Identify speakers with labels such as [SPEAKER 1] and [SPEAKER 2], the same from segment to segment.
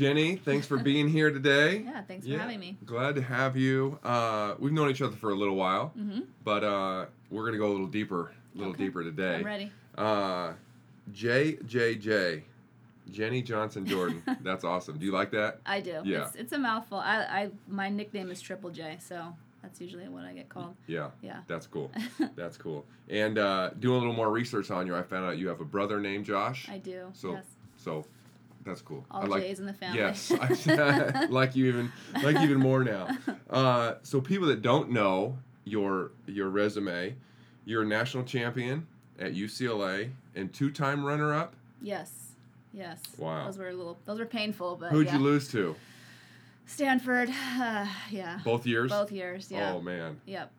[SPEAKER 1] Jenny, thanks for being here today.
[SPEAKER 2] Yeah, thanks for having me.
[SPEAKER 1] Glad to have you. Uh, we've known each other for a little while,
[SPEAKER 2] Mm-hmm.
[SPEAKER 1] but uh, we're gonna go a little deeper, a little
[SPEAKER 2] Okay.
[SPEAKER 1] deeper today.
[SPEAKER 2] I'm ready.
[SPEAKER 1] Uh, JJJ, Jenny Johnson Jordan. That's awesome. Do you like that?
[SPEAKER 2] I do.
[SPEAKER 1] Yeah.
[SPEAKER 2] It's, it's a mouthful. I, I my nickname is Triple J, so that's usually what I get called.
[SPEAKER 1] Yeah.
[SPEAKER 2] Yeah.
[SPEAKER 1] That's cool. That's cool. And uh, doing a little more research on you, I found out you have a brother named Josh.
[SPEAKER 2] I do.
[SPEAKER 1] So
[SPEAKER 2] yes.
[SPEAKER 1] so that's cool.
[SPEAKER 2] All
[SPEAKER 1] I like
[SPEAKER 2] J's in the family.
[SPEAKER 1] Yes, I like you even like you even more now. Uh, so people that don't know your your resume, you're a national champion at UCLA and two-time runner-up.
[SPEAKER 2] yes. Yes.
[SPEAKER 1] Wow.
[SPEAKER 2] Those were a little. Those were painful, but
[SPEAKER 1] Who'd
[SPEAKER 2] yeah.
[SPEAKER 1] you lose to?
[SPEAKER 2] Stanford. Uh, yeah.
[SPEAKER 1] Both years.
[SPEAKER 2] Both years. Yeah.
[SPEAKER 1] Oh man.
[SPEAKER 2] Yep.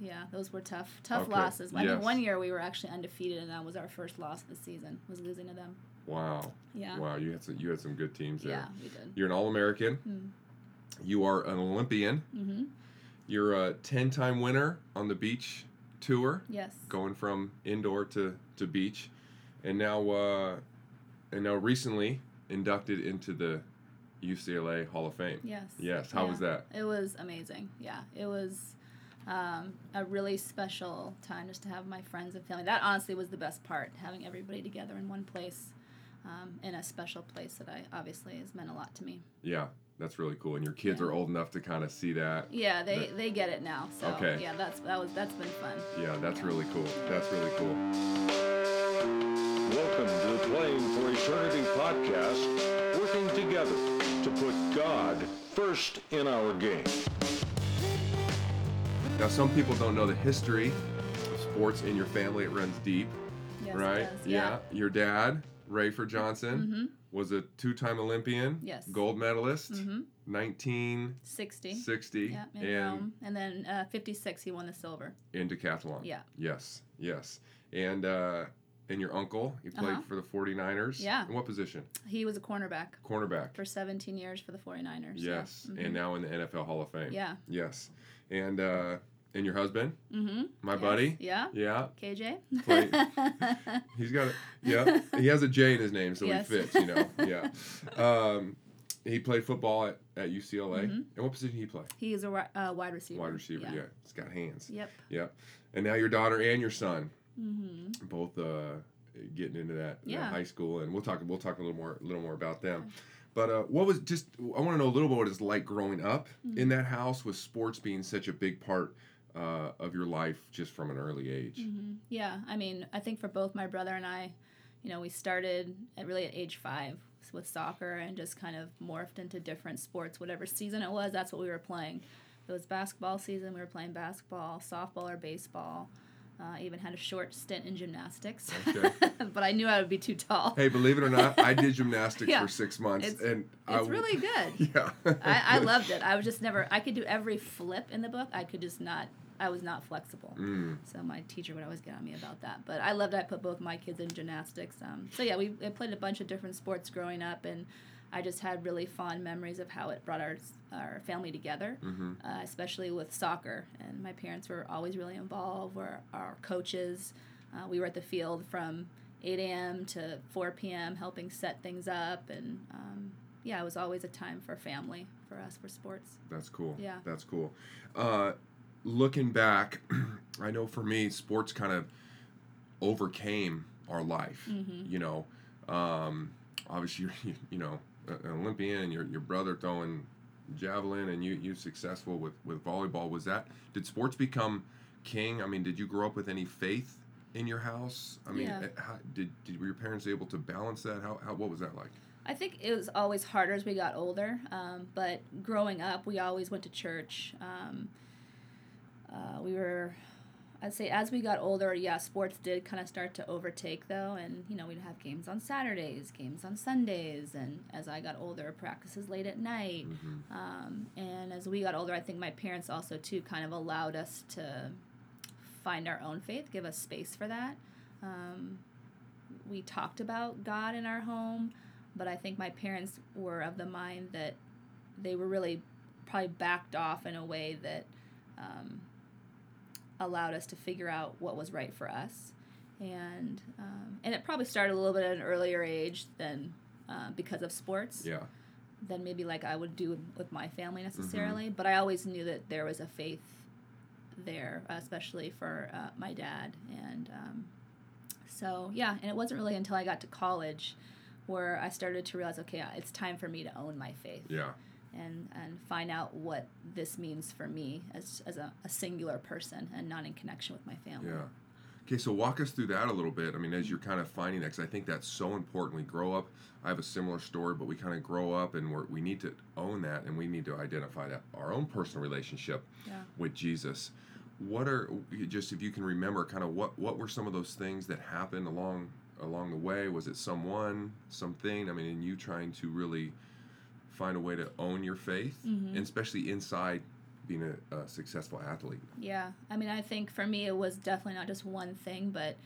[SPEAKER 2] Yeah, those were tough, tough
[SPEAKER 1] Okay,
[SPEAKER 2] losses. I
[SPEAKER 1] yes.
[SPEAKER 2] think one year we were actually undefeated, and that was our first loss of the season. Was losing to them.
[SPEAKER 1] Wow.
[SPEAKER 2] Yeah.
[SPEAKER 1] Wow. You had some you had some good teams there.
[SPEAKER 2] Yeah, we did.
[SPEAKER 1] You're an All-American.
[SPEAKER 2] Mm.
[SPEAKER 1] You are an Olympian.
[SPEAKER 2] Mm-hmm.
[SPEAKER 1] You're a 10-time winner on the beach tour.
[SPEAKER 2] Yes.
[SPEAKER 1] going from indoor to, to beach, and now uh, and now recently inducted into the UCLA Hall of Fame.
[SPEAKER 2] Yes.
[SPEAKER 1] Yes, how
[SPEAKER 2] Yeah.
[SPEAKER 1] was that?
[SPEAKER 2] It was amazing. Yeah, it was um, a really special time just to have my friends and family. That honestly was the best part, having everybody together in one place, um, in a special place that I obviously has meant a lot to me.
[SPEAKER 1] Yeah, that's really cool. And your kids
[SPEAKER 2] Yeah.
[SPEAKER 1] are old enough to kind of see that.
[SPEAKER 2] Yeah, they, they get it now. So
[SPEAKER 1] Okay.
[SPEAKER 2] yeah, that's that was that's been fun.
[SPEAKER 1] Yeah, that's really cool. That's really cool.
[SPEAKER 3] Welcome to the Playing for Eternity podcast, working together to put God first in our game.
[SPEAKER 1] Now, some people don't know the history of sports in your family. It runs deep,
[SPEAKER 2] Yes,
[SPEAKER 1] right?
[SPEAKER 2] It does. Yeah.
[SPEAKER 1] Your dad, Rafer Johnson,
[SPEAKER 2] Mm-hmm.
[SPEAKER 1] was a two-time Olympian.
[SPEAKER 2] Yes.
[SPEAKER 1] Gold medalist.
[SPEAKER 2] Mm-hmm.
[SPEAKER 1] 1960.
[SPEAKER 2] Sixty. Yeah, in
[SPEAKER 1] and
[SPEAKER 2] Rome, and then uh, fifty-six he won the silver.
[SPEAKER 1] in decathlon.
[SPEAKER 2] Yeah.
[SPEAKER 1] Yes, yes. And uh, and your uncle, he played
[SPEAKER 2] Uh-huh.
[SPEAKER 1] for the 49ers.
[SPEAKER 2] Yeah.
[SPEAKER 1] In what position?
[SPEAKER 2] He was a cornerback
[SPEAKER 1] Cornerback.
[SPEAKER 2] for 17 years for the 49ers.
[SPEAKER 1] Yes.
[SPEAKER 2] Yeah. Mhm.
[SPEAKER 1] And now in the NFL Hall of Fame.
[SPEAKER 2] Yeah.
[SPEAKER 1] Yes. And uh, and your husband,
[SPEAKER 2] Mm-hmm.
[SPEAKER 1] my buddy.
[SPEAKER 2] Yeah.
[SPEAKER 1] Yeah.
[SPEAKER 2] KJ.
[SPEAKER 1] Play- He's got a yeah. He has a J in his name, so
[SPEAKER 2] Yes.
[SPEAKER 1] he fits. You know. Yeah. Um, he played football at, at UCLA.
[SPEAKER 2] Mhm.
[SPEAKER 1] And what position he play?
[SPEAKER 2] He is a uh, wide receiver.
[SPEAKER 1] Wide receiver. Yeah. He's got hands.
[SPEAKER 2] Yep.
[SPEAKER 1] Yep. And now your daughter and your son.
[SPEAKER 2] Mm-hmm.
[SPEAKER 1] both uh, getting into that, that
[SPEAKER 2] Yeah.
[SPEAKER 1] high school, and we'll talk we'll talk a little more a little more about them. But uh, what was just I want to know a little bit what it's like growing up
[SPEAKER 2] Mm-hmm.
[SPEAKER 1] in that house with sports being such a big part uh, of your life just from an early age.
[SPEAKER 2] Mm-hmm. Yeah. I mean, I think for both my brother and I, you know, we started at really at age five with soccer and just kind of morphed into different sports. Whatever season it was, that's what we were playing. If it was basketball season, we were playing basketball, softball, or baseball. Uh, even had a short stint in gymnastics,
[SPEAKER 1] Okay.
[SPEAKER 2] but I knew I would be too tall.
[SPEAKER 1] Hey, believe it or not, I did gymnastics
[SPEAKER 2] Yeah.
[SPEAKER 1] for six months,
[SPEAKER 2] It's-
[SPEAKER 1] and I
[SPEAKER 2] It's
[SPEAKER 1] w-
[SPEAKER 2] really good.
[SPEAKER 1] yeah.
[SPEAKER 2] I, I loved it. I was just never. I could do every flip in the book. I could just not. I was not flexible.
[SPEAKER 1] Mm,
[SPEAKER 2] So my teacher would always get on me about that. But I loved. I put both my kids in gymnastics. Um, so yeah, we I played a bunch of different sports growing up, and I just had really fond memories of how it brought our our family together,
[SPEAKER 1] hmm
[SPEAKER 2] uh, especially with soccer. And my parents were always really involved. Were our coaches. Uh, we were at the field from 8 a.m. to 4 p.m. helping set things up, and um, yeah, it was always a time for family for us for sports.
[SPEAKER 1] That's cool.
[SPEAKER 2] Yeah.
[SPEAKER 1] That's cool. Uh, looking back, I know for me, sports kind of overcame our life.
[SPEAKER 2] Mhm.
[SPEAKER 1] You know, um, obviously, you're, you know, an Olympian and your, your brother throwing javelin and you, you successful with, with volleyball. Was that, did sports become king? I mean, did you grow up with any faith in your house? I mean,
[SPEAKER 2] Yeah.
[SPEAKER 1] eh, how, did, did were your parents able to balance that? How, how, what was that like?
[SPEAKER 2] I think it was always harder as we got older, um, but growing up, we always went to church. Um, uh, we were, I'd say, as we got older, yeah, sports did kind of start to overtake, though, and you know, we'd have games on Saturdays, games on Sundays, and as I got older, practices late at night.
[SPEAKER 1] hmm
[SPEAKER 2] Um, and as we got older, I think my parents also too kind of allowed us to find our own faith, give us space for that. Um, we talked about God in our home, but I think my parents were of the mind that they were really probably backed off in a way that um, allowed us to figure out what was right for us. And um, and it probably started a little bit at an earlier age than uh, because of sports
[SPEAKER 1] Yeah.
[SPEAKER 2] than maybe like I would do with my family
[SPEAKER 1] Mm-hmm.
[SPEAKER 2] necessarily. But I always knew that there was a faith there, especially for uh, my dad. And um, so, yeah, and it wasn't really until I got to college where I started to realize, okay, it's time for me to own my faith
[SPEAKER 1] Yeah.
[SPEAKER 2] And, and find out what this means for me as, as a, a singular person and not in connection with my family.
[SPEAKER 1] Yeah. Okay, so walk us through that a little bit. I mean, as you're kind of finding that, because I think that's so important. We grow up. I have a similar story, but we kind of grow up, and we're, we need to own that, and we need to identify that our own personal relationship
[SPEAKER 2] Yeah.
[SPEAKER 1] with Jesus. What are just if you can remember, kind of what what were some of those things that happened along along the way? Was it someone, something? I mean, in you trying to really find a way to own your faith,
[SPEAKER 2] Mhm.
[SPEAKER 1] and especially inside being a, a successful athlete.
[SPEAKER 2] Yeah, I mean, I think for me it was definitely not just one thing, but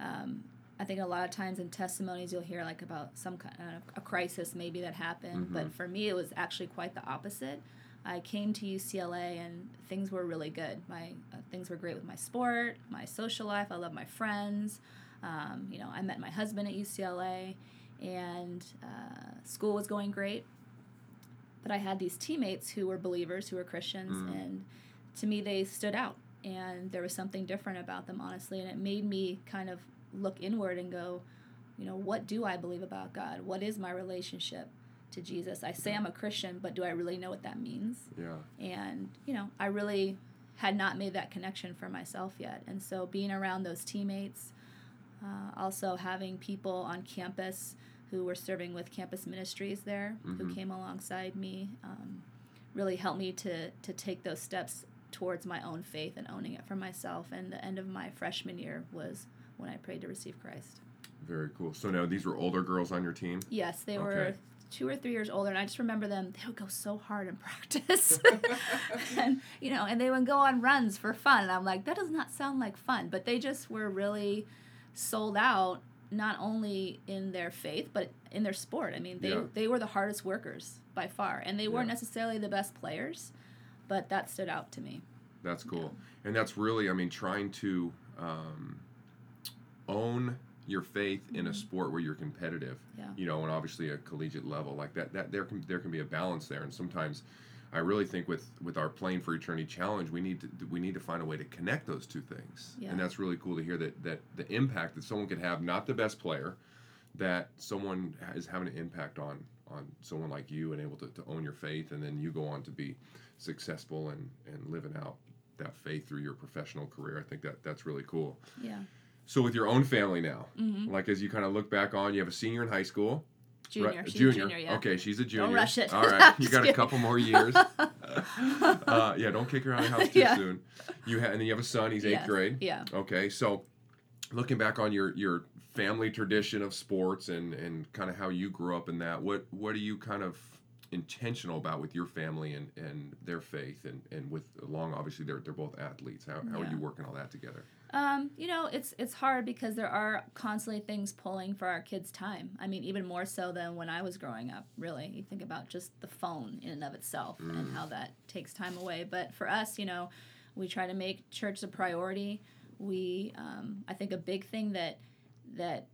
[SPEAKER 2] um, I think a lot of times in testimonies you'll hear like about some kind of a crisis maybe that happened, but for me it was actually quite the opposite. I came to UCLA and things were really good. My uh, things were great with my sport, my social life. I love my friends. Um, you know, I met my husband at UCLA, and uh, school was going great. But I had these teammates who were believers, who were Christians, and to me they stood out and there was something different about them honestly and it made me kind of look inward and go you know what do i believe about god? What is my relationship to jesus? I say i'm a christian but do i really know what that means?
[SPEAKER 1] Yeah.
[SPEAKER 2] and you know i really had not made that connection for myself yet and so being around those teammates uh, also having people on campus who were serving with campus ministries there who came alongside me um, really helped me to to take those steps towards my own faith and owning it for myself. And the end of my freshman year was when i prayed to receive christ.
[SPEAKER 1] Very cool. So now these were older girls on your team.
[SPEAKER 2] yes they were two or three years older and i just remember them they would go so hard in practice. And you know and they would go on runs for fun. And i'm like that does not sound like fun. But they just were really sold out not only in their faith but in their sport i mean they,
[SPEAKER 1] Yeah.
[SPEAKER 2] they were the hardest workers by far and they weren't
[SPEAKER 1] Yeah.
[SPEAKER 2] necessarily the best players but that stood out to me
[SPEAKER 1] That's cool. And that's really, I mean, trying to um, own your faith in a sport where you're competitive.
[SPEAKER 2] Yeah.
[SPEAKER 1] You know, and obviously a collegiate level like that. That there can there can be a balance there, and sometimes. I really think with, with our playing for eternity challenge, we need to we need to find a way to connect those two things,
[SPEAKER 2] Yeah.
[SPEAKER 1] and that's really cool to hear that that the impact that someone could have, not the best player, that someone is having an impact on on someone like you and able to, to own your faith, and then you go on to be successful and and living out that faith through your professional career. I think that that's really cool.
[SPEAKER 2] yeah
[SPEAKER 1] So with your own family now,
[SPEAKER 2] Mm-hmm.
[SPEAKER 1] like as you kind of look back on, you have a senior in high school.
[SPEAKER 2] Junior
[SPEAKER 1] right?
[SPEAKER 2] she's
[SPEAKER 1] junior.
[SPEAKER 2] a junior yeah
[SPEAKER 1] Okay, she's a junior.
[SPEAKER 2] Don't rush it.
[SPEAKER 1] All you
[SPEAKER 2] just
[SPEAKER 1] got a couple more years. uh, yeah, don't kick her out of the house too
[SPEAKER 2] Yeah.
[SPEAKER 1] soon. You ha- and then you have a son. He's eighth
[SPEAKER 2] Yes,
[SPEAKER 1] grade.
[SPEAKER 2] yeah
[SPEAKER 1] Okay, so looking back on your your family tradition of sports and and kind of how you grew up in that, what what are you kind of intentional about with your family and and their faith and and with along obviously they're they're both athletes. How how are you working all that together?
[SPEAKER 2] Um, you know, it's it's hard because there are constantly things pulling for our kids' time. I mean, even more so than when I was growing up. Really, you think about just the phone in and of itself and how that takes time away. But for us, you know, we try to make church a priority. We, um, I think, a big thing that that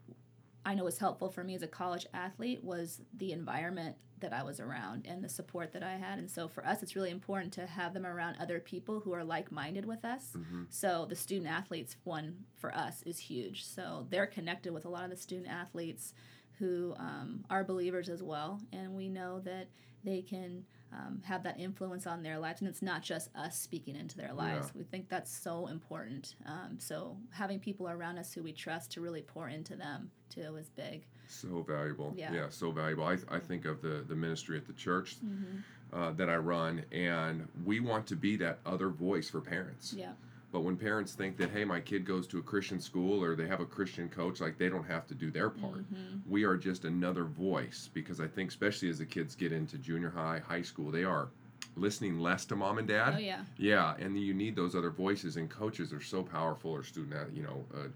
[SPEAKER 2] I know was helpful for me as a college athlete was the environment that I was around and the support that I had. And so for us, it's really important to have them around other people who are like minded with us. So the student athletes one for us is huge. So they're connected with a lot of the student athletes who um, are believers as well. And we know that they can um, have that influence on their lives. And it's not just us speaking into their lives.
[SPEAKER 1] Yeah.
[SPEAKER 2] We think that's so important. Um, so having people around us who we trust to really pour into them too is big.
[SPEAKER 1] So valuable.
[SPEAKER 2] Yeah.
[SPEAKER 1] so valuable. I, I think of the, the ministry at the church
[SPEAKER 2] Mm-hmm.
[SPEAKER 1] uh, that I run, and we want to be that other voice for parents.
[SPEAKER 2] Yeah.
[SPEAKER 1] But when parents think that, hey, my kid goes to a Christian school or they have a Christian coach, like they don't have to do their part.
[SPEAKER 2] Mm-hmm.
[SPEAKER 1] We are just another voice because I think, especially as the kids get into junior high, high school, they are listening less to mom and dad.
[SPEAKER 2] Oh, yeah.
[SPEAKER 1] Yeah, and you need those other voices, and coaches are so powerful, or student, you know, uh,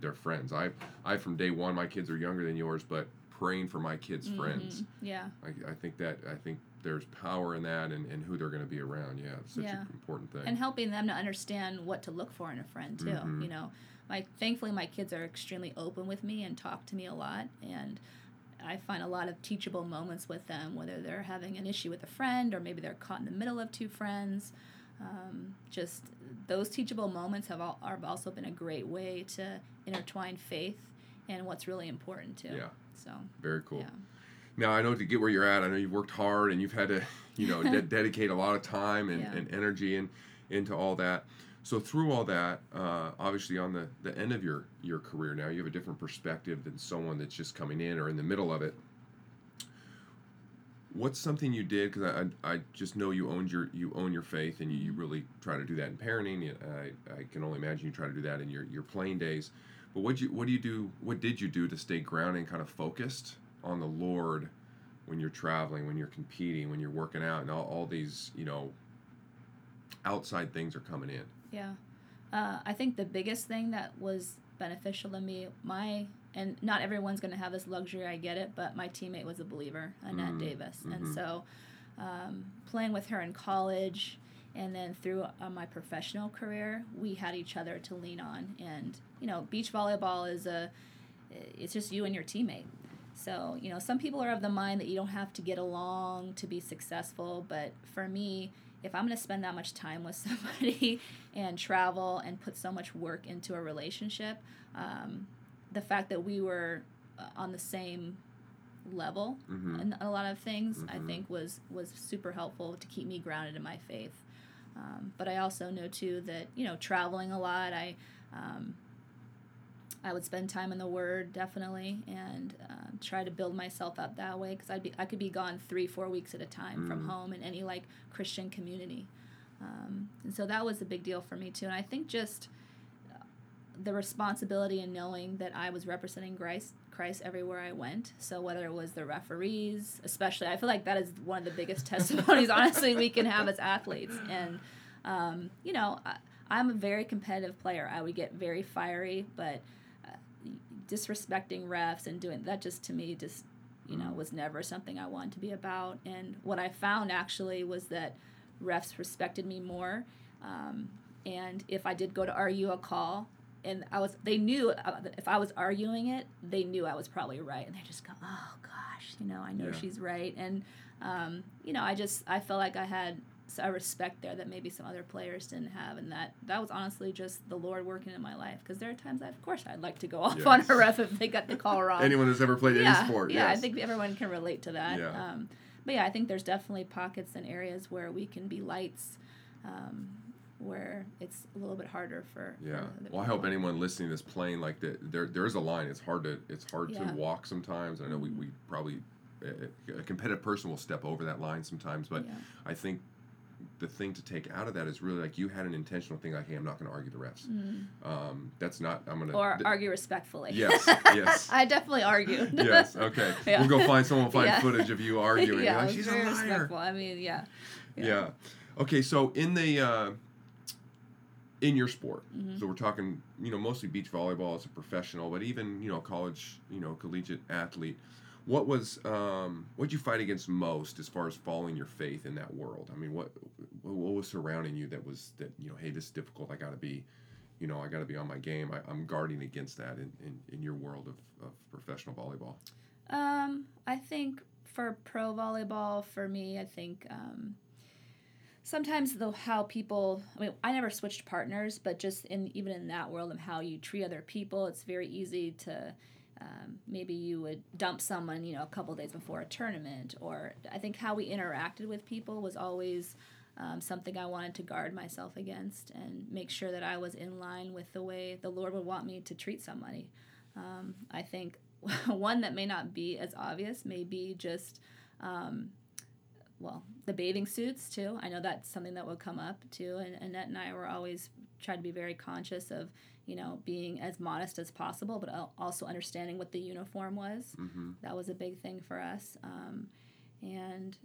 [SPEAKER 1] they're friends. I, I from day one, my kids are younger than yours, but praying for my kids' friends.
[SPEAKER 2] Yeah.
[SPEAKER 1] I, I think that I think there's power in that, and, and who they're going to be around. Yeah, it's such
[SPEAKER 2] Yeah.
[SPEAKER 1] an important thing.
[SPEAKER 2] and helping them to understand what to look for in a friend too.
[SPEAKER 1] Mhm.
[SPEAKER 2] You know, my thankfully my kids are extremely open with me and talk to me a lot, and I find a lot of teachable moments with them, whether they're having an issue with a friend or maybe they're caught in the middle of two friends. Um, just those teachable moments have, all, have also been a great way to intertwine faith and what's really important too.
[SPEAKER 1] Yeah.
[SPEAKER 2] So
[SPEAKER 1] Very cool.
[SPEAKER 2] yeah.
[SPEAKER 1] Now I know to get where you're at, I know you've worked hard and you've had to, you know, de- dedicate a lot of time and,
[SPEAKER 2] Yeah.
[SPEAKER 1] and energy and into all that. So through all that, uh, obviously on the, the end of your your career now, you have a different perspective than someone that's just coming in or in the middle of it. What's something you did? Because I, I just know you owned your you own your faith and you, you really try to do that in parenting. I, I can only imagine you try to do that in your, your playing days. But what you what do you do? What did you do to stay grounded and kind of focused on the Lord when you're traveling, when you're competing, when you're working out, and all, all these you know outside things are coming in?
[SPEAKER 2] Yeah. Uh, I think the biggest thing that was beneficial to me, my, and not everyone's going to have this luxury, I get it, but my teammate was a believer, Annette
[SPEAKER 1] Mm,
[SPEAKER 2] Davis.
[SPEAKER 1] mhm.
[SPEAKER 2] And so um, playing with her in college and then through uh, my professional career, we had each other to lean on. And, you know, beach volleyball is a, it's just you and your teammate. So, you know, some people are of the mind that you don't have to get along to be successful, but for me, if I'm going to spend that much time with somebody and travel and put so much work into a relationship, um, the fact that we were uh, on the same level
[SPEAKER 1] Mhm.
[SPEAKER 2] in a lot of things, I
[SPEAKER 1] Mhm.
[SPEAKER 2] think was was super helpful to keep me grounded in my faith. Um, but I also know too that you know traveling a lot, I um, I would spend time in the Word definitely, and um, try to build myself up that way because I'd be I could be gone three four weeks at a time from
[SPEAKER 1] Mm.
[SPEAKER 2] home in any like Christian community, um, and so that was a big deal for me too. And I think just uh, the responsibility in knowing that I was representing Christ Christ everywhere I went. So whether it was the referees, especially, I feel like that is one of the biggest testimonies, honestly, we can have as athletes. And um, you know, I, I'm a very competitive player. I would get very fiery, but uh, disrespecting refs and doing that just to me just you know was never something I wanted to be about. And what I found actually was that refs respected me more. Um, and if I did go to argue a call, and I was, they knew uh, if I was arguing it, they knew I was probably right, and they just go, "Oh gosh, you know, I know
[SPEAKER 1] Yeah.
[SPEAKER 2] she's right." And um, you know, I just, I felt like I had a respect there that maybe some other players didn't have, and that that was honestly just the Lord working in my life. Because there are times, I, of course, I'd like to go off on a ref if they got the call wrong
[SPEAKER 1] Anyone that's ever played
[SPEAKER 2] yeah,
[SPEAKER 1] any sport,
[SPEAKER 2] Yeah,
[SPEAKER 1] yes.
[SPEAKER 2] I think everyone can relate to that.
[SPEAKER 1] Yeah.
[SPEAKER 2] Um, but yeah, I think there's definitely pockets and areas where we can be lights, um, where it's a little bit harder for. for
[SPEAKER 1] Yeah.
[SPEAKER 2] other
[SPEAKER 1] Well, I hope anyone listening is playing like that. There, there is a line. It's hard to, it's hard
[SPEAKER 2] Yeah. Mm-hmm.
[SPEAKER 1] to walk sometimes. I know we, we probably, a, a competitive person will step over that line sometimes, but
[SPEAKER 2] Yeah.
[SPEAKER 1] I think the thing to take out of that is really like you had an intentional thing like, hey, I'm not going to argue the refs. Um, that's not. I'm going to.
[SPEAKER 2] Or argue respectfully.
[SPEAKER 1] Yes, yes.
[SPEAKER 2] I definitely argued.
[SPEAKER 1] yes. Okay.
[SPEAKER 2] Yeah.
[SPEAKER 1] We'll go find someone. Find
[SPEAKER 2] Yeah.
[SPEAKER 1] footage of you arguing.
[SPEAKER 2] yeah,
[SPEAKER 1] like, she's a liar.
[SPEAKER 2] respectful. I mean, yeah.
[SPEAKER 1] Yeah. Okay, so in the uh, in your sport,
[SPEAKER 2] Mm-hmm.
[SPEAKER 1] so we're talking, you know, mostly beach volleyball as a professional, but even you know, college, you know, collegiate athlete. What was um, what you fight against most as far as following your faith in that world? I mean, what what was surrounding you that was that you know, hey, this is difficult. I got to be, you know, I got to be on my game. I, I'm guarding against that in, in, in your world of, of professional volleyball.
[SPEAKER 2] Um, I think for pro volleyball, for me, I think um, sometimes the how people. I mean, I never switched partners, but just in even in that world of how you treat other people, it's very easy to. Um, maybe you would dump someone, you know, a couple days before a tournament, or I think how we interacted with people was always um, something I wanted to guard myself against and make sure that I was in line with the way the Lord would want me to treat somebody. Um, I think one that may not be as obvious may be just, um, well, the bathing suits too. I know that's something that would come up too. And Annette and I were always trying to be very conscious of, you know, being as modest as possible, but also understanding what the uniform was.
[SPEAKER 1] Mm-hmm.
[SPEAKER 2] That was a big thing for us. Um, and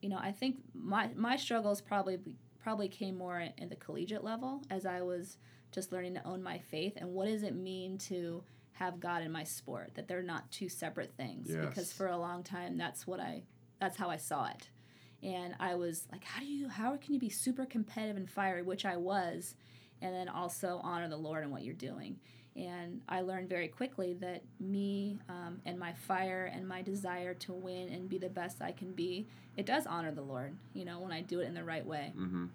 [SPEAKER 2] you know, I think my my struggles probably probably came more at the collegiate level as I was just learning to own my faith and what does it mean to have God in my sport that they're not two separate things
[SPEAKER 1] Yes.
[SPEAKER 2] because for a long time that's what I that's how I saw it. And I was like, how do you how can you be super competitive and fiery, which I was, and then also honor the Lord in what you're doing. And I learned very quickly that me um, and my fire and my desire to win and be the best I can be, it does honor the Lord, you know, when I do it in the right way.
[SPEAKER 1] Mm-hmm.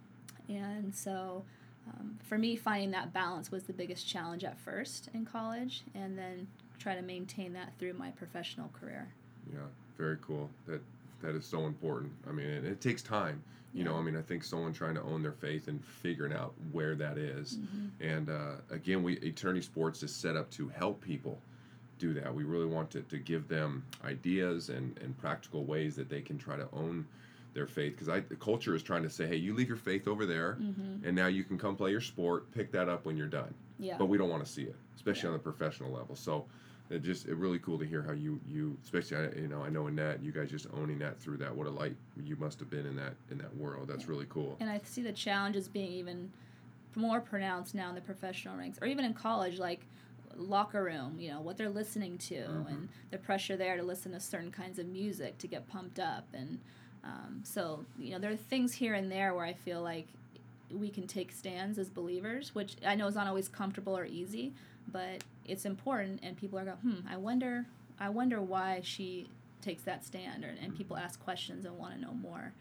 [SPEAKER 2] And so um, for me, finding that balance was the biggest challenge at first in college, and then try to maintain that through my professional career.
[SPEAKER 1] Yeah, very cool. That that is so important. I mean, it, it takes time. You know, I mean, I think someone trying to own their faith and figuring out where that is.
[SPEAKER 2] Mm-hmm.
[SPEAKER 1] And uh, again, we Eternity Sports is set up to help people do that. We really want to, to give them ideas and, and practical ways that they can try to own their faith. Because I the culture is trying to say, hey, you leave your faith over there, and now you can come play your sport. Pick that up when you're done.
[SPEAKER 2] Mm-hmm. Yeah.
[SPEAKER 1] But we don't want to see it, especially
[SPEAKER 2] Yeah.
[SPEAKER 1] on the professional level. So it just it really cool to hear how you you especially you know I know Annette you guys just owning that through that what a light you must have been in that in that world that's really cool
[SPEAKER 2] and I see the challenges being even more pronounced now in the professional ranks, or even in college, like locker room. You know what they're listening to,
[SPEAKER 1] Mm-hmm.
[SPEAKER 2] and the pressure there to listen to certain kinds of music to get pumped up, and um, so you know there are things here and there where I feel like we can take stands as believers, which I know is not always comfortable or easy, but it's important, and people are going, hmm, I wonder, I wonder why she takes that stand, or, and people ask questions and want to know more.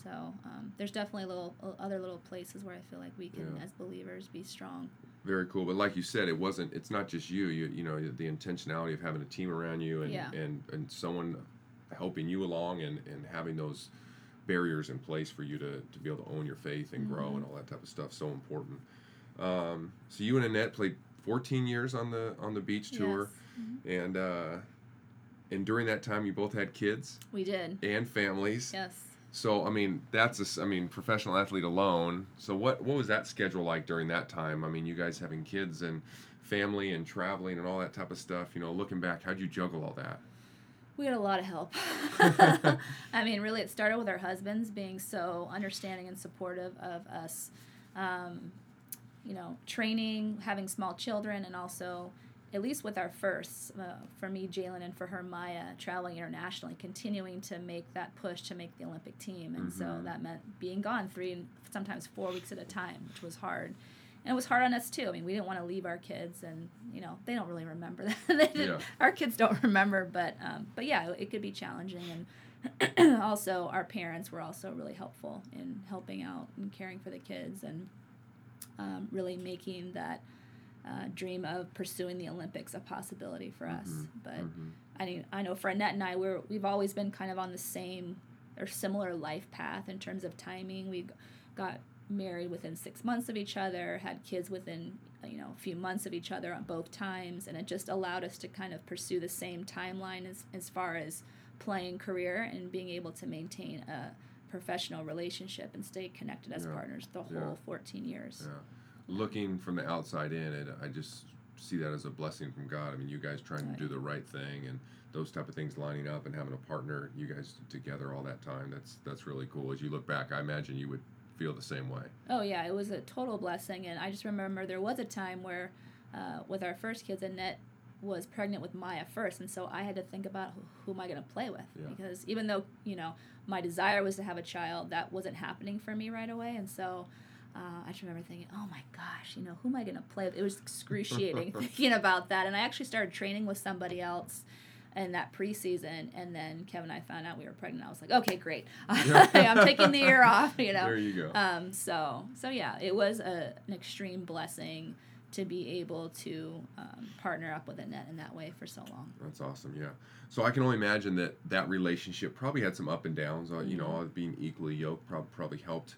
[SPEAKER 2] So um, there's definitely little other little places where I feel like we can,
[SPEAKER 1] Yeah.
[SPEAKER 2] as believers, be strong.
[SPEAKER 1] very cool but like you said it wasn't it's not just you you you know the intentionality of having a team around you and
[SPEAKER 2] Yeah.
[SPEAKER 1] and and someone helping you along and and having those barriers in place for you to to be able to own your faith and grow
[SPEAKER 2] Mm-hmm.
[SPEAKER 1] and all that type of stuff so important um, so you and Annette played 14 years on the on the beach tour
[SPEAKER 2] Yes.
[SPEAKER 1] and uh and during that time you both had kids
[SPEAKER 2] We did.
[SPEAKER 1] and families
[SPEAKER 2] Yes.
[SPEAKER 1] So I mean, that's a, I mean, professional athlete alone. So what what was that schedule like during that time? I mean, you guys having kids and family and traveling and all that type of stuff. You know, looking back, how'd you juggle all that?
[SPEAKER 2] We had a lot of help. I mean, really, it started with our husbands being so understanding and supportive of us. Um, you know, training, having small children, and also, at least with our firsts, uh, for me, Jalen, and for her, Maya, traveling internationally, continuing to make that push to make the Olympic team. And so
[SPEAKER 1] Mhm.
[SPEAKER 2] that meant being gone three and sometimes four weeks at a time, which was hard. And it was hard on us too. I mean, we didn't want to leave our kids, and you know, they don't really remember that. They didn't-
[SPEAKER 1] Yeah.
[SPEAKER 2] Our kids don't remember, but um, but yeah, it could be challenging. And also, our parents were also really helpful in helping out and caring for the kids, and um, really making that uh, dream of pursuing the Olympics a possibility for us. But
[SPEAKER 1] Mhm.
[SPEAKER 2] I mean, I know for Annette and I, we're we've always been kind of on the same or similar life path in terms of timing. We got married within six months of each other, had kids within you know a few months of each other on both times, and it just allowed us to kind of pursue the same timeline as as far as playing career and being able to maintain a professional relationship and stay connected as
[SPEAKER 1] Yeah.
[SPEAKER 2] partners the
[SPEAKER 1] Yeah.
[SPEAKER 2] whole 14 years.
[SPEAKER 1] Yeah. Looking from the outside in, it I just see that as a blessing from God. I mean, you guys trying
[SPEAKER 2] Right.
[SPEAKER 1] to do the right thing and those type of things lining up and having a partner, you guys together all that time. That's that's really cool. As you look back, I imagine you would feel the same way.
[SPEAKER 2] Oh yeah, it was a total blessing, and I just remember there was a time where, uh, with our first kids, Annette was pregnant with Maya first, and so I had to think about who, who am I going to play with
[SPEAKER 1] Yeah.
[SPEAKER 2] because even though you know my desire was to have a child, that wasn't happening for me right away, and so. Uh, I just remember thinking, "Oh my gosh, you know, who am I going to play with?" It was excruciating thinking about that, and I actually started training with somebody else in that preseason, and then Kevin and I found out we were pregnant. I was like, "Okay, great, I'm taking the year off," you know.
[SPEAKER 1] There you go.
[SPEAKER 2] Um, so so yeah, it was a, an extreme blessing to be able to um, partner up with Annette in that way for so long.
[SPEAKER 1] That's awesome. Yeah. So I can only imagine that that relationship probably had some up and downs. Uh, you know,
[SPEAKER 2] Mm-hmm.
[SPEAKER 1] uh, being equally yoked prob- probably helped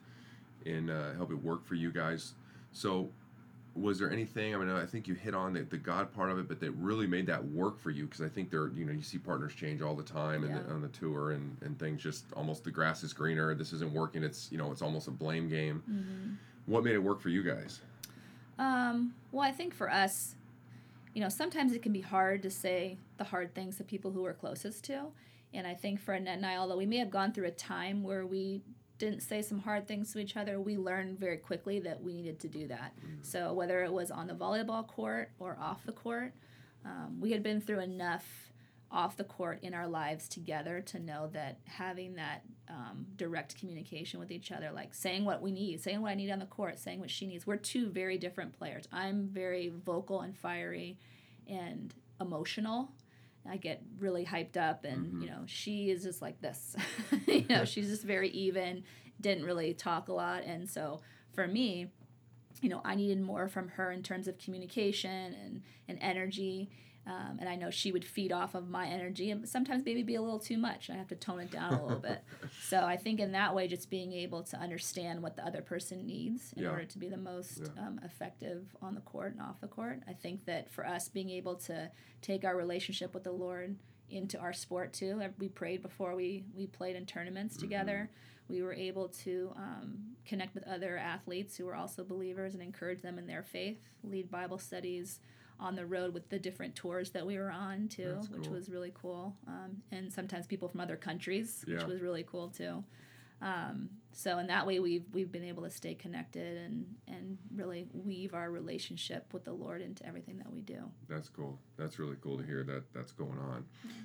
[SPEAKER 1] in uh, help it work for you guys. So was there anything? I mean, I think you hit on the, the God part of it, but that really made that work for you because I think there, you know, you see partners change all the time and
[SPEAKER 2] Yeah.
[SPEAKER 1] on the tour and, and things just almost the grass is greener. This isn't working. It's you know, it's almost a blame game.
[SPEAKER 2] Mm-hmm.
[SPEAKER 1] What made it work for you guys?
[SPEAKER 2] Um, well, I think for us, you know, sometimes it can be hard to say the hard things to people who we're closest to. And I think for Annette and I, although we may have gone through a time where we didn't say some hard things to each other, we learned very quickly that we needed to do that. So whether it was on the volleyball court or off the court, um, we had been through enough off the court in our lives together to know that having that um, direct communication with each other, like saying what we need, saying what I need on the court, saying what she needs. We're two very different players. I'm very vocal and fiery and emotional. I get really hyped up, and
[SPEAKER 1] Mhm.
[SPEAKER 2] you know, she is just like this. you know, she's just very even, didn't really talk a lot. And so for me, you know, I needed more from her in terms of communication and, and energy. Um, and I know she would feed off of my energy and sometimes maybe be a little too much. I have to tone it down a little bit. So I think in that way, just being able to understand what the other person needs in
[SPEAKER 1] Yeah.
[SPEAKER 2] order to be the most
[SPEAKER 1] Yeah.
[SPEAKER 2] um, effective on the court and off the court. I think that for us, being able to take our relationship with the Lord into our sport too. uh, We prayed before we we played in tournaments together. We were able to um, connect with other athletes who were also believers and encourage them in their faith. Lead Bible studies on the road with the different tours that we were on too,
[SPEAKER 1] That's
[SPEAKER 2] which was really cool. Um, and sometimes people from other countries, which
[SPEAKER 1] Yeah.
[SPEAKER 2] was really cool too. Um, so in that way, we've we've been able to stay connected and and really weave our relationship with the Lord into everything that we do.
[SPEAKER 1] That's cool. That's really cool to hear that that's going on.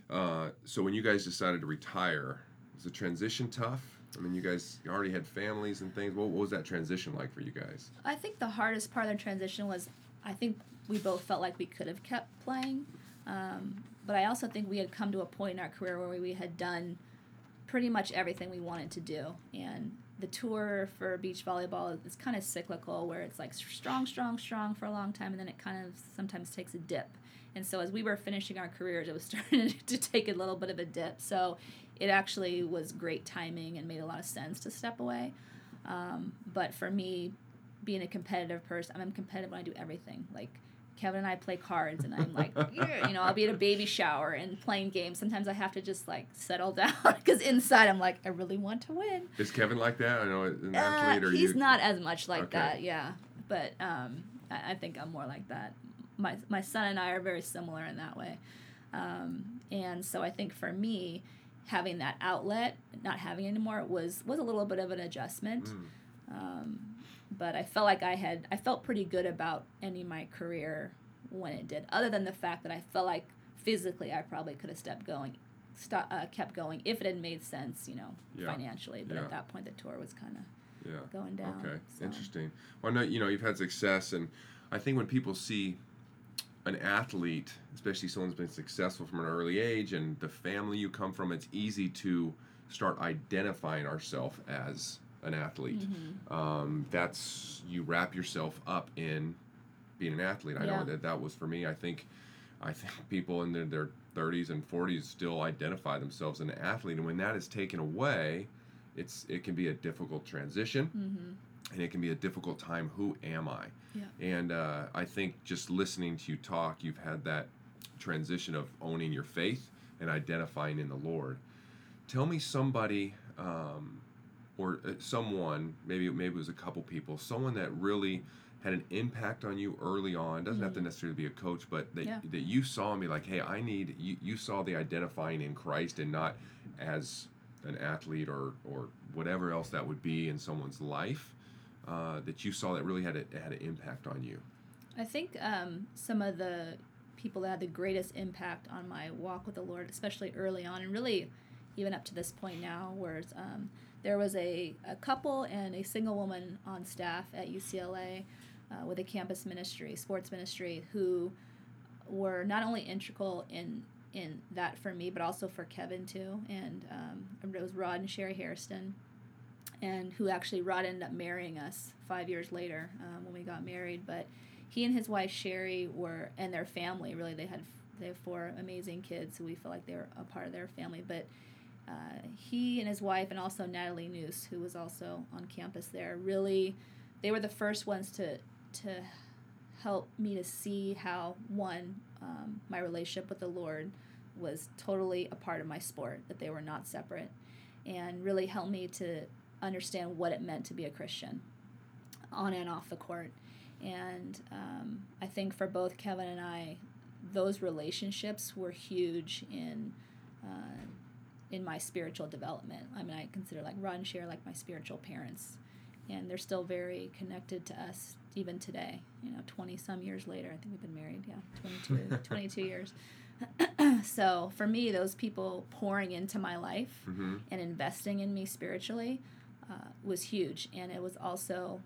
[SPEAKER 1] Uh, so when you guys decided to retire, was the transition tough? I mean, you guys already had families and things. What, what was that transition like for you guys?
[SPEAKER 2] I think the hardest part of the transition was I think we both felt like we could have kept playing. Um, but I also think we had come to a point in our career where we had done pretty much everything we wanted to do. And the tour for beach volleyball is kind of cyclical, where it's like strong, strong, strong for a long time, and then it kind of sometimes takes a dip. And so as we were finishing our careers, it was starting to take a little bit of a dip. So it actually was great timing and made a lot of sense to step away. Um, but for me, being a competitive person, I'm competitive when I do everything. Like Kevin and I play cards, and I'm like, yeah, you know, I'll be at a baby shower and playing games. Sometimes I have to just like settle down because inside I'm like, I really want to win.
[SPEAKER 1] Is Kevin like that? I know an
[SPEAKER 2] Uh,
[SPEAKER 1] athlete or
[SPEAKER 2] he's
[SPEAKER 1] you.
[SPEAKER 2] not as much like
[SPEAKER 1] Okay.
[SPEAKER 2] that, yeah. But um, I, I think I'm more like that. My my son and I are very similar in that way, um, and so I think for me, having that outlet, not having it anymore, was was a little bit of an adjustment.
[SPEAKER 1] Mm.
[SPEAKER 2] Um, but I felt like I had I felt pretty good about ending my career when it did. Other than the fact that I felt like physically I probably could have stepped going, st- uh, kept going if it had made sense, you know,
[SPEAKER 1] Yeah.
[SPEAKER 2] financially. But
[SPEAKER 1] Yeah.
[SPEAKER 2] at that point, the tour was kind of
[SPEAKER 1] Yeah.
[SPEAKER 2] going down.
[SPEAKER 1] Okay,
[SPEAKER 2] so.
[SPEAKER 1] interesting. Well, I know you know you've had success, and I think when people see an athlete, especially someone who's been successful from an early age, and the family you come from, it's easy to start identifying ourselves as an athlete.
[SPEAKER 2] Mm-hmm.
[SPEAKER 1] Um, that's you wrap yourself up in being an athlete. I
[SPEAKER 2] Yeah.
[SPEAKER 1] know that that was for me. I think, I think people in their, their 30s and 40s still identify themselves as an athlete, and when that is taken away, it's it can be a difficult transition
[SPEAKER 2] Mm-hmm.
[SPEAKER 1] and it can be a difficult time. Who am I?
[SPEAKER 2] Yeah.
[SPEAKER 1] And uh, I think just listening to you talk, you've had that transition of owning your faith and identifying in the Lord. Tell me somebody um, or uh, someone, maybe maybe it was a couple people, someone that really had an impact on you early on. Doesn't have to necessarily be a coach, but that
[SPEAKER 2] Yeah.
[SPEAKER 1] that you saw me like, hey, I need you. You saw the identifying in Christ and not as an athlete or or whatever else that would be in someone's life. Uh, that you saw that really had a, had an impact on you.
[SPEAKER 2] I think um, some of the people that had the greatest impact on my walk with the Lord, especially early on, and really even up to this point now, was um, there was a, a couple and a single woman on staff at UCLA uh, with a campus ministry, sports ministry, who were not only integral in in that for me, but also for Kevin too. And um, it was Rod and Sherry Hairston, and who actually Rod ended up marrying us five years later um, when we got married. But he and his wife Sherry were, and their family really, they had they have four amazing kids who we feel like they were a part of their family. But uh, he and his wife, and also Natalie Noose, who was also on campus there, really, they were the first ones to to help me to see how one um, my relationship with the Lord was totally a part of my sport, that they were not separate, and really helped me to understand what it meant to be a Christian on and off the court. And um, I think for both Kevin and I, those relationships were huge in uh, in my spiritual development. I mean, I consider like Rod and Cher like my spiritual parents, and they're still very connected to us even today. You know, twenty some years later. I think we've been married. Yeah, 22, 22 years. so for me, those people pouring into my life
[SPEAKER 1] Mm-hmm.
[SPEAKER 2] and investing in me spiritually uh, was huge. And it was also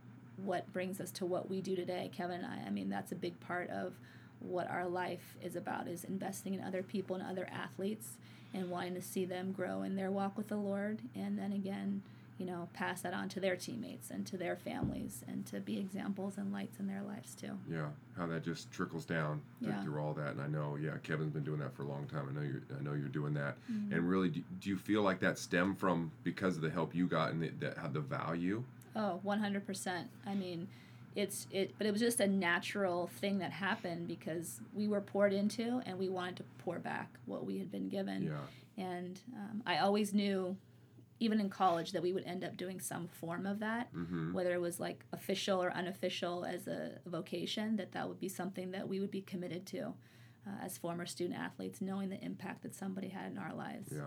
[SPEAKER 2] what brings us to what we do today, Kevin and I. I mean, that's a big part of what our life is about is investing in other people and other athletes and wanting to see them grow in their walk with the Lord. And then again, you know, pass that on to their teammates and to their families and to be examples and lights in their lives too.
[SPEAKER 1] Yeah, how that just trickles down
[SPEAKER 2] Yeah.
[SPEAKER 1] through all that, and I know, yeah, Kevin's been doing that for a long time. I know you're, I know you're doing that,
[SPEAKER 2] Mm-hmm.
[SPEAKER 1] and really, do, do you feel like that stemmed from because of the help you got and the, that had the value?
[SPEAKER 2] Oh, 100%. I mean, it's it but it was just a natural thing that happened because we were poured into and we wanted to pour back what we had been given.
[SPEAKER 1] Yeah,
[SPEAKER 2] And um, I always knew even in college that we would end up doing some form of that,
[SPEAKER 1] mm-hmm.
[SPEAKER 2] whether it was like official or unofficial as a vocation, that that would be something that we would be committed to uh, as former student athletes, knowing the impact that somebody had in our lives.
[SPEAKER 1] yeah,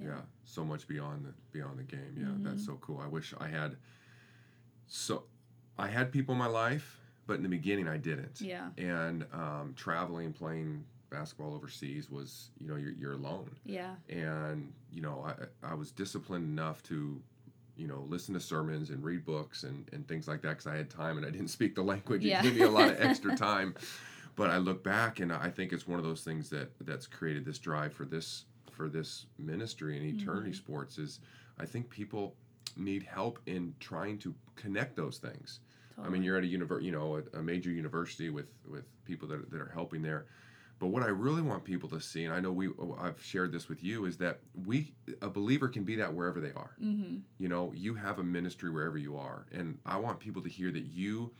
[SPEAKER 1] yeah,
[SPEAKER 2] Yeah.
[SPEAKER 1] So much beyond the beyond the game. Yeah,
[SPEAKER 2] Mhm.
[SPEAKER 1] that's so cool. I wish I had. So, I had people in my life, but in the beginning I didn't.
[SPEAKER 2] Yeah.
[SPEAKER 1] And um, traveling, playing basketball overseas was, you know, you're, you're alone.
[SPEAKER 2] Yeah.
[SPEAKER 1] and you know I, I was disciplined enough to you know listen to sermons and read books and, and things like that because i had time and i didn't speak the language
[SPEAKER 2] Yeah.
[SPEAKER 1] it gave me a lot of extra time but i look back and i think it's one of those things that that's created this drive for this for this ministry and eternity
[SPEAKER 2] Mhm.
[SPEAKER 1] sports is i think people need help in trying to connect those things I mean, you're at a univer- you know, a, a major university with with people that, that are helping there. But what I really want people to see, and I know we I've shared this with you, is that we a believer can be that wherever they are.
[SPEAKER 2] Mm-hmm.
[SPEAKER 1] You know, you have a ministry wherever you are, and I want people to hear that you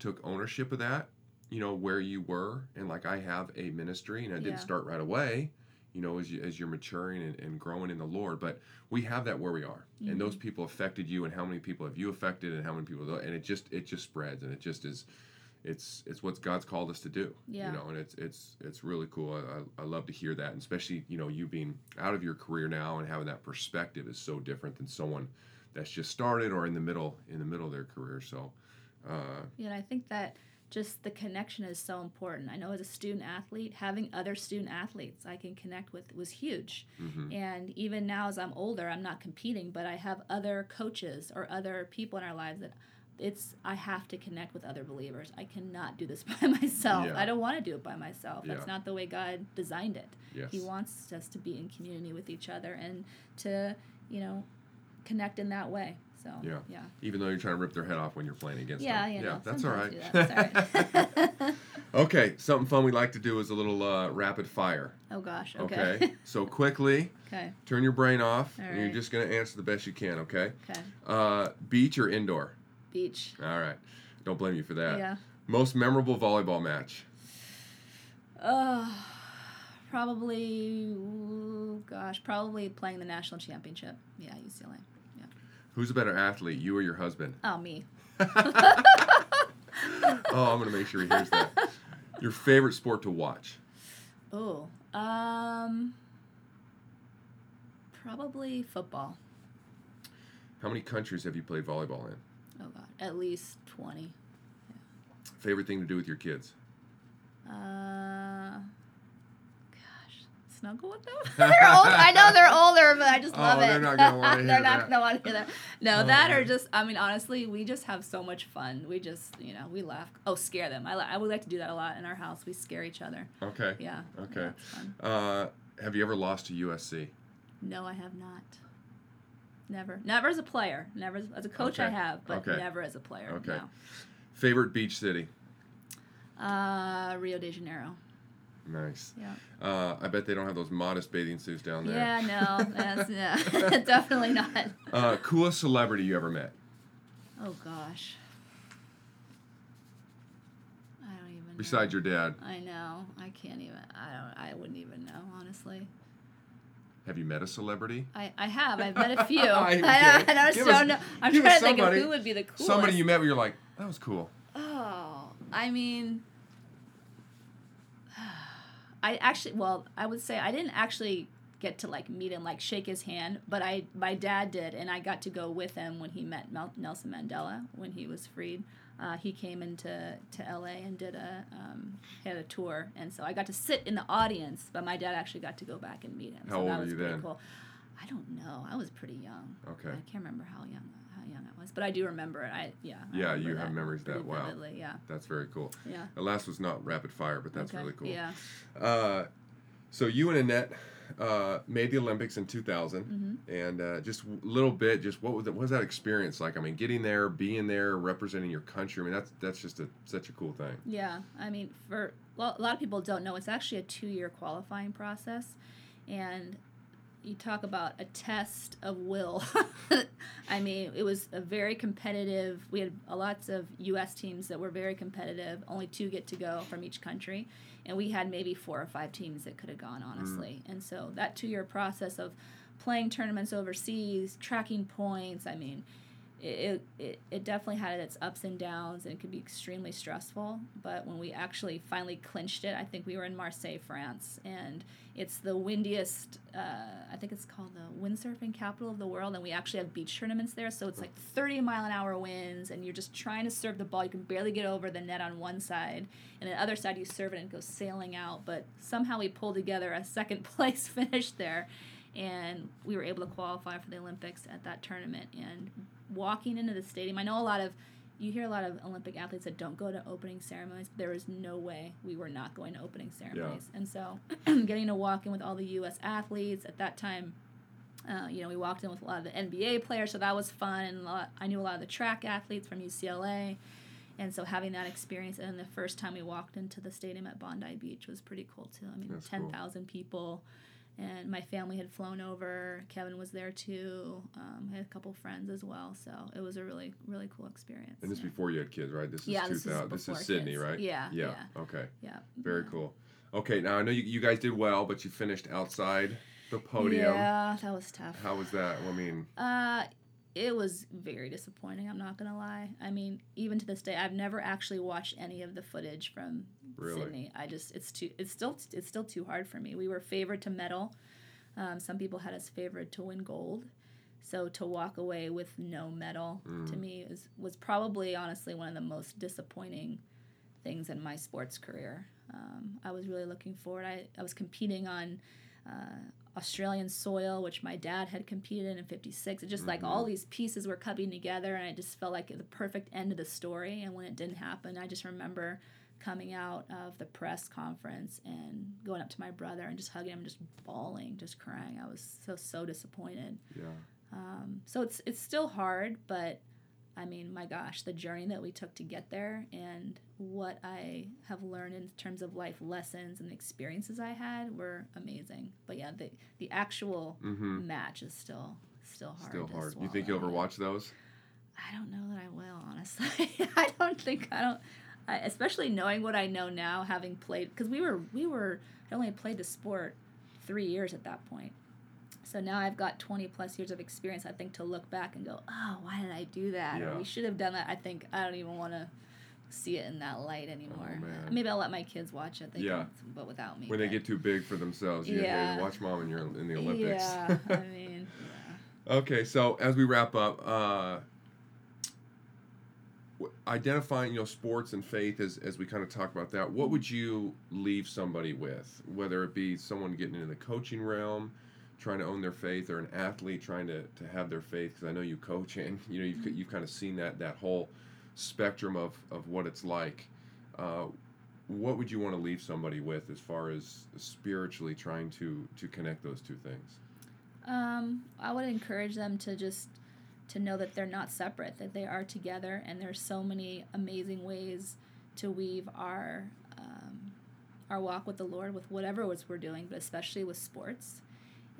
[SPEAKER 1] took ownership of that. You know where you were, and like I have a ministry, and I
[SPEAKER 2] Yeah.
[SPEAKER 1] didn't start right away. You know, as you as you're maturing and, and growing in the Lord, but we have that where we are, and those people affected you, and how many people have you affected, and how many people, and it just it just spreads, and it just is, it's it's what God's called us to do.
[SPEAKER 2] Yeah.
[SPEAKER 1] You know, and it's it's it's really cool. I, I, I love to hear that, and especially you know you being out of your career now and having that perspective is so different than someone that's just started or in the middle in the middle of their career. So, uh,
[SPEAKER 2] Yeah, and I think that just the connection is so important. I know as a student athlete, having other student athletes I can connect with was huge.
[SPEAKER 1] mhm.
[SPEAKER 2] And even now, as I'm older, I'm not competing, but I have other coaches or other people in our lives that it's I have to connect with other believers. I cannot do this by myself.
[SPEAKER 1] Yeah.
[SPEAKER 2] I don't want to do it by myself.
[SPEAKER 1] Yeah.
[SPEAKER 2] That's not the way God designed it.
[SPEAKER 1] yes,
[SPEAKER 2] He wants us to be in community with each other and to, you know, connect in that way. So
[SPEAKER 1] Yeah.
[SPEAKER 2] yeah.
[SPEAKER 1] even though you're trying to rip their head off when you're playing against
[SPEAKER 2] Yeah,
[SPEAKER 1] them.
[SPEAKER 2] you know,
[SPEAKER 1] yeah, that's all right.
[SPEAKER 2] that. That's all right.
[SPEAKER 1] okay, something fun we like to do is a little uh, rapid fire.
[SPEAKER 2] oh gosh.
[SPEAKER 1] Okay,
[SPEAKER 2] Okay.
[SPEAKER 1] so quickly
[SPEAKER 2] Okay.
[SPEAKER 1] turn your brain off,
[SPEAKER 2] All
[SPEAKER 1] and you're just gonna answer the best you can. Okay,
[SPEAKER 2] Okay.
[SPEAKER 1] uh, beach or indoor?
[SPEAKER 2] Beach.
[SPEAKER 1] All right, don't blame you for that.
[SPEAKER 2] Yeah.
[SPEAKER 1] Most memorable volleyball match?
[SPEAKER 2] Uh, probably. gosh, probably playing the national championship. Yeah, UCLA. Yeah.
[SPEAKER 1] Who's a better athlete, you or your husband?
[SPEAKER 2] Oh, me.
[SPEAKER 1] Oh, I'm gonna make sure he hears that. Your favorite sport to watch?
[SPEAKER 2] Oh. Um. Probably football.
[SPEAKER 1] How many countries have you played volleyball in?
[SPEAKER 2] Oh God, at least twenty.
[SPEAKER 1] Favorite thing to do with your kids?
[SPEAKER 2] Uh. Gosh, snuggle with them. they're old. I know they're older, but I just
[SPEAKER 1] Oh,
[SPEAKER 2] love it.
[SPEAKER 1] they're not gonna wanna
[SPEAKER 2] they're
[SPEAKER 1] hear
[SPEAKER 2] not
[SPEAKER 1] that.
[SPEAKER 2] gonna want to hear that. No,
[SPEAKER 1] Oh,
[SPEAKER 2] that or just. I mean, honestly, we just have so much fun. We just, you know, we laugh. Oh, scare them. I, I would like to do that a lot in our house. We scare each other.
[SPEAKER 1] Okay.
[SPEAKER 2] Yeah.
[SPEAKER 1] Okay.
[SPEAKER 2] yeah.
[SPEAKER 1] Uh, have you ever lost to USC?
[SPEAKER 2] No, I have not. Never. Never as a player. Never as, as a coach. I have, but
[SPEAKER 1] Okay.
[SPEAKER 2] never as a player.
[SPEAKER 1] Okay. Favorite beach city?
[SPEAKER 2] Uh, Rio de Janeiro.
[SPEAKER 1] Nice.
[SPEAKER 2] Yeah.
[SPEAKER 1] Uh, I bet they don't have those modest bathing suits down there.
[SPEAKER 2] Yeah. No. That's yeah. definitely not.
[SPEAKER 1] Uh, coolest celebrity you ever met?
[SPEAKER 2] Oh gosh. I don't even.
[SPEAKER 1] Besides
[SPEAKER 2] know.
[SPEAKER 1] your dad,
[SPEAKER 2] I know. I can't even. I don't. I wouldn't even know honestly.
[SPEAKER 1] have you met a celebrity?
[SPEAKER 2] I, I have. I've met a few.
[SPEAKER 1] I-
[SPEAKER 2] I,
[SPEAKER 1] okay.
[SPEAKER 2] I, just don't know. I'm trying to think of who would be the coolest.
[SPEAKER 1] Somebody you met where you're like, that was cool.
[SPEAKER 2] Oh, I mean, I actually, well, I would say I didn't actually get to like meet him, like shake his hand. But I, my dad did, and I got to go with him when he met Mel- Nelson Mandela when he was freed. Uh, he came into to LA and did a um, had a tour, and so I got to sit in the audience. But my dad actually got to go back and meet him.
[SPEAKER 1] How
[SPEAKER 2] so
[SPEAKER 1] old
[SPEAKER 2] that
[SPEAKER 1] were
[SPEAKER 2] was
[SPEAKER 1] you
[SPEAKER 2] pretty
[SPEAKER 1] then?
[SPEAKER 2] Cool. I don't know. I was pretty young.
[SPEAKER 1] Okay.
[SPEAKER 2] I can't remember how young how young I was, but I do remember it. I yeah. I
[SPEAKER 1] Yeah, you have memories that- wow.
[SPEAKER 2] vividly, Yeah.
[SPEAKER 1] That's very cool.
[SPEAKER 2] Yeah.
[SPEAKER 1] The last was not rapid fire, but that's
[SPEAKER 2] Okay.
[SPEAKER 1] really cool.
[SPEAKER 2] Yeah.
[SPEAKER 1] Uh, so you and Annette uh, made the Olympics in 2000,
[SPEAKER 2] Mm-hmm.
[SPEAKER 1] and uh, just a little bit, just what was it, what was that experience like? I mean, getting there, being there, representing your country. I mean, that's that's just a such a cool thing.
[SPEAKER 2] Yeah, I mean, for well, a lot of people don't know, it's actually a two-year qualifying process, and you talk about a test of will. I mean, it was a very competitive. We had a lots of U.S. teams that were very competitive. Only two get to go from each country, and we had maybe four or five teams that could have gone mm. honestly. And so that two-year process of playing tournaments overseas, tracking points. I mean, it, it, it definitely had its ups and downs and it could be extremely stressful but when we actually finally clinched it i think we were in marseille france and it's the windiest uh, i think it's called the windsurfing capital of the world and we actually have beach tournaments there so it's like 30 mile an hour winds and you're just trying to serve the ball you can barely get over the net on one side and the other side you serve it and it goes sailing out but somehow we pulled together a second place finish there and we were able to qualify for the Olympics at that tournament. And walking into the stadium, I know a lot of you hear a lot of Olympic athletes that don't go to opening ceremonies. But there was no way we were not going to opening ceremonies, and so getting to walk in with all the U.S. athletes at that time. Uh, you know, we walked in with a lot of the NBA players, so that was fun. And a lot, I knew a lot of the track athletes from UCLA, and so having that experience. And the first time we walked into the stadium at Bondi Beach was pretty cool too. I mean,
[SPEAKER 1] That's cool.
[SPEAKER 2] ten thousand people and my family had flown over. Kevin was there too. Um, I had a couple friends as well, so it was a really really cool experience.
[SPEAKER 1] And this
[SPEAKER 2] yeah.
[SPEAKER 1] before you had kids, right? This is
[SPEAKER 2] Yeah, this is
[SPEAKER 1] 2000. This is, Sydney,
[SPEAKER 2] kids.
[SPEAKER 1] right?
[SPEAKER 2] Yeah,
[SPEAKER 1] Yeah.
[SPEAKER 2] yeah.
[SPEAKER 1] Okay.
[SPEAKER 2] yeah,
[SPEAKER 1] Very cool. Okay, now I know you, you guys did well, but you finished outside the podium.
[SPEAKER 2] Yeah, that was tough.
[SPEAKER 1] How was that? I mean,
[SPEAKER 2] Uh, it was very disappointing. I'm not gonna lie. I mean, even to this day, I've never actually watched any of the footage from
[SPEAKER 1] Really?
[SPEAKER 2] Sydney. I just it's too it's still it's still too hard for me. We were favored to medal. Um, some people had us favored to win gold. So to walk away with no medal to me is was probably honestly one of the most disappointing things in my sports career. Um, I was really looking forward. I, I was competing on uh, Australian soil, which my dad had competed in in '56. It just like all these pieces were coming together, and I just felt like the perfect end of the story. And when it didn't happen, I just remember coming out of the press conference and going up to my brother and just hugging him, just bawling, just crying. I was so so disappointed.
[SPEAKER 1] yeah.
[SPEAKER 2] Um, so it's it's still hard, but I mean, my gosh, the journey that we took to get there and what I have learned in terms of life lessons and experiences I had were amazing. But yeah, the the actual
[SPEAKER 1] Mm-hmm.
[SPEAKER 2] match is still still hard.
[SPEAKER 1] Still
[SPEAKER 2] to
[SPEAKER 1] hard. You think you'll ever watch those?
[SPEAKER 2] I don't know that I will, honestly. I don't think I don't. I, especially knowing what I know now, having played, because we were we were I only played the sport three years at that point. So now I've got 20 plus years of experience. I think to look back and go, oh, why did I do that?
[SPEAKER 1] Yeah.
[SPEAKER 2] Or we should have done that. I think I don't even want to see it in that light anymore.
[SPEAKER 1] Oh.
[SPEAKER 2] Maybe I'll let my kids watch it. They
[SPEAKER 1] Yeah.
[SPEAKER 2] can, but without me.
[SPEAKER 1] When they get too big for themselves, you yeah. Watch mom and you're in the Olympics.
[SPEAKER 2] Yeah, I mean, yeah.
[SPEAKER 1] Okay, so as we wrap up, uh, identifying you know sports and faith as, as we kind of talk about that, what would you leave somebody with? Whether it be someone getting into the coaching realm, trying to own their faith, or an athlete trying to, to have their faith. Because I know you coach and you know you've, you've kind of seen that that whole spectrum of, of what it's like. Uh, what would you want to leave somebody with as far as spiritually trying to to connect those two things?
[SPEAKER 2] Um, I would encourage them to just to know that they're not separate, that they are together, and there's so many amazing ways to weave our um, our walk with the Lord with whatever it was we're doing, but especially with sports,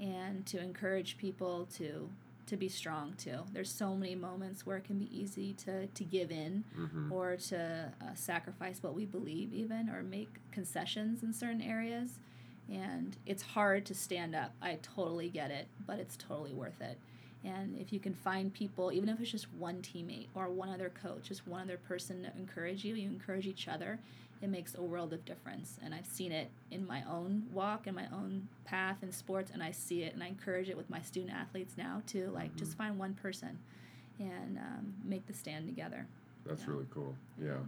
[SPEAKER 2] and to encourage people to to be strong too. There's so many moments where it can be easy to to give in
[SPEAKER 1] Mm-hmm.
[SPEAKER 2] or to uh, sacrifice what we believe even or make concessions in certain areas and it's hard to stand up i totally get it but it's totally worth it and if you can find people even if it's just one teammate or one other coach just one other person to encourage you you encourage each other it makes a world of difference. And I've seen it in my own walk and my own path in sports, and I see it and I encourage it with my student athletes now too. Like, just find one person and um, make the stand together.
[SPEAKER 1] That's
[SPEAKER 2] Yeah.
[SPEAKER 1] really cool. Yeah.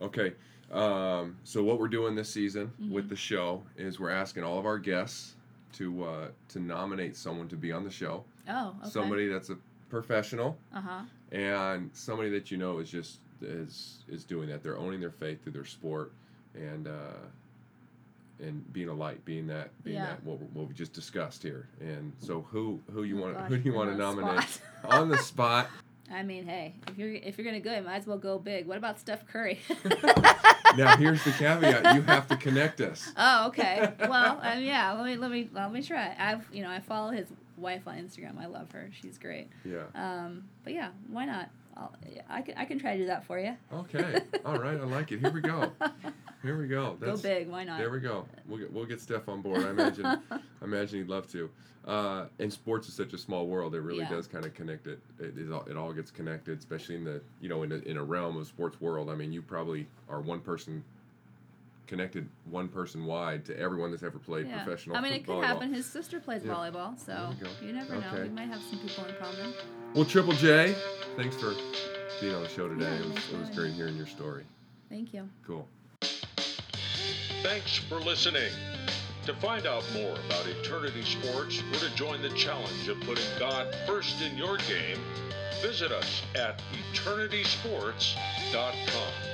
[SPEAKER 1] Okay. Um, so what we're doing this season with the show is we're asking all of our guests to uh, to nominate someone to be on the show.
[SPEAKER 2] Oh, okay.
[SPEAKER 1] Somebody that's a professional
[SPEAKER 2] Uh huh.
[SPEAKER 1] and somebody that you know is just is is doing that. They're owning their faith through their sport and uh, and being a light, being that being
[SPEAKER 2] Yeah.
[SPEAKER 1] that what, we- what we just discussed here. And so who who you
[SPEAKER 2] Oh,
[SPEAKER 1] want who do you want to nominate on the spot?
[SPEAKER 2] I mean, hey, if you're if you're gonna go, you might as well go big. What about Steph Curry?
[SPEAKER 1] now here's the caveat: you have to connect us.
[SPEAKER 2] oh, okay. Well, um, yeah. Let me let me let me try. I've you know I follow his wife on Instagram. I love her. She's great.
[SPEAKER 1] Yeah.
[SPEAKER 2] Um, but yeah, why not? I'll, I can I can try to do that for you.
[SPEAKER 1] Okay. All right. I like it. Here we go. Here we go.
[SPEAKER 2] Go big. Why not?
[SPEAKER 1] There we go. We'll get we'll get Steph on board. I imagine. I imagine he'd love to. Uh, and sports is such a small world. It really
[SPEAKER 2] Yeah.
[SPEAKER 1] does kind of connect it. It, it, all, it all gets connected, especially in the you know in a, in a realm of sports world. I mean, you probably are one person connected, one person wide to everyone that's ever played
[SPEAKER 2] yeah.
[SPEAKER 1] professional.
[SPEAKER 2] I mean, it could
[SPEAKER 1] volleyball.
[SPEAKER 2] happen. His sister plays
[SPEAKER 1] Yeah.
[SPEAKER 2] volleyball, so
[SPEAKER 1] There we go.
[SPEAKER 2] you never know. We might have some people in common.
[SPEAKER 1] Well, Triple J, thanks for being on the show today.
[SPEAKER 2] Yeah,
[SPEAKER 1] it was it was great hearing your story.
[SPEAKER 2] Thank you.
[SPEAKER 1] Cool.
[SPEAKER 3] Thanks for listening. To find out more about Eternity Sports or to join the challenge of putting God first in your game, visit us at eternitysports.com.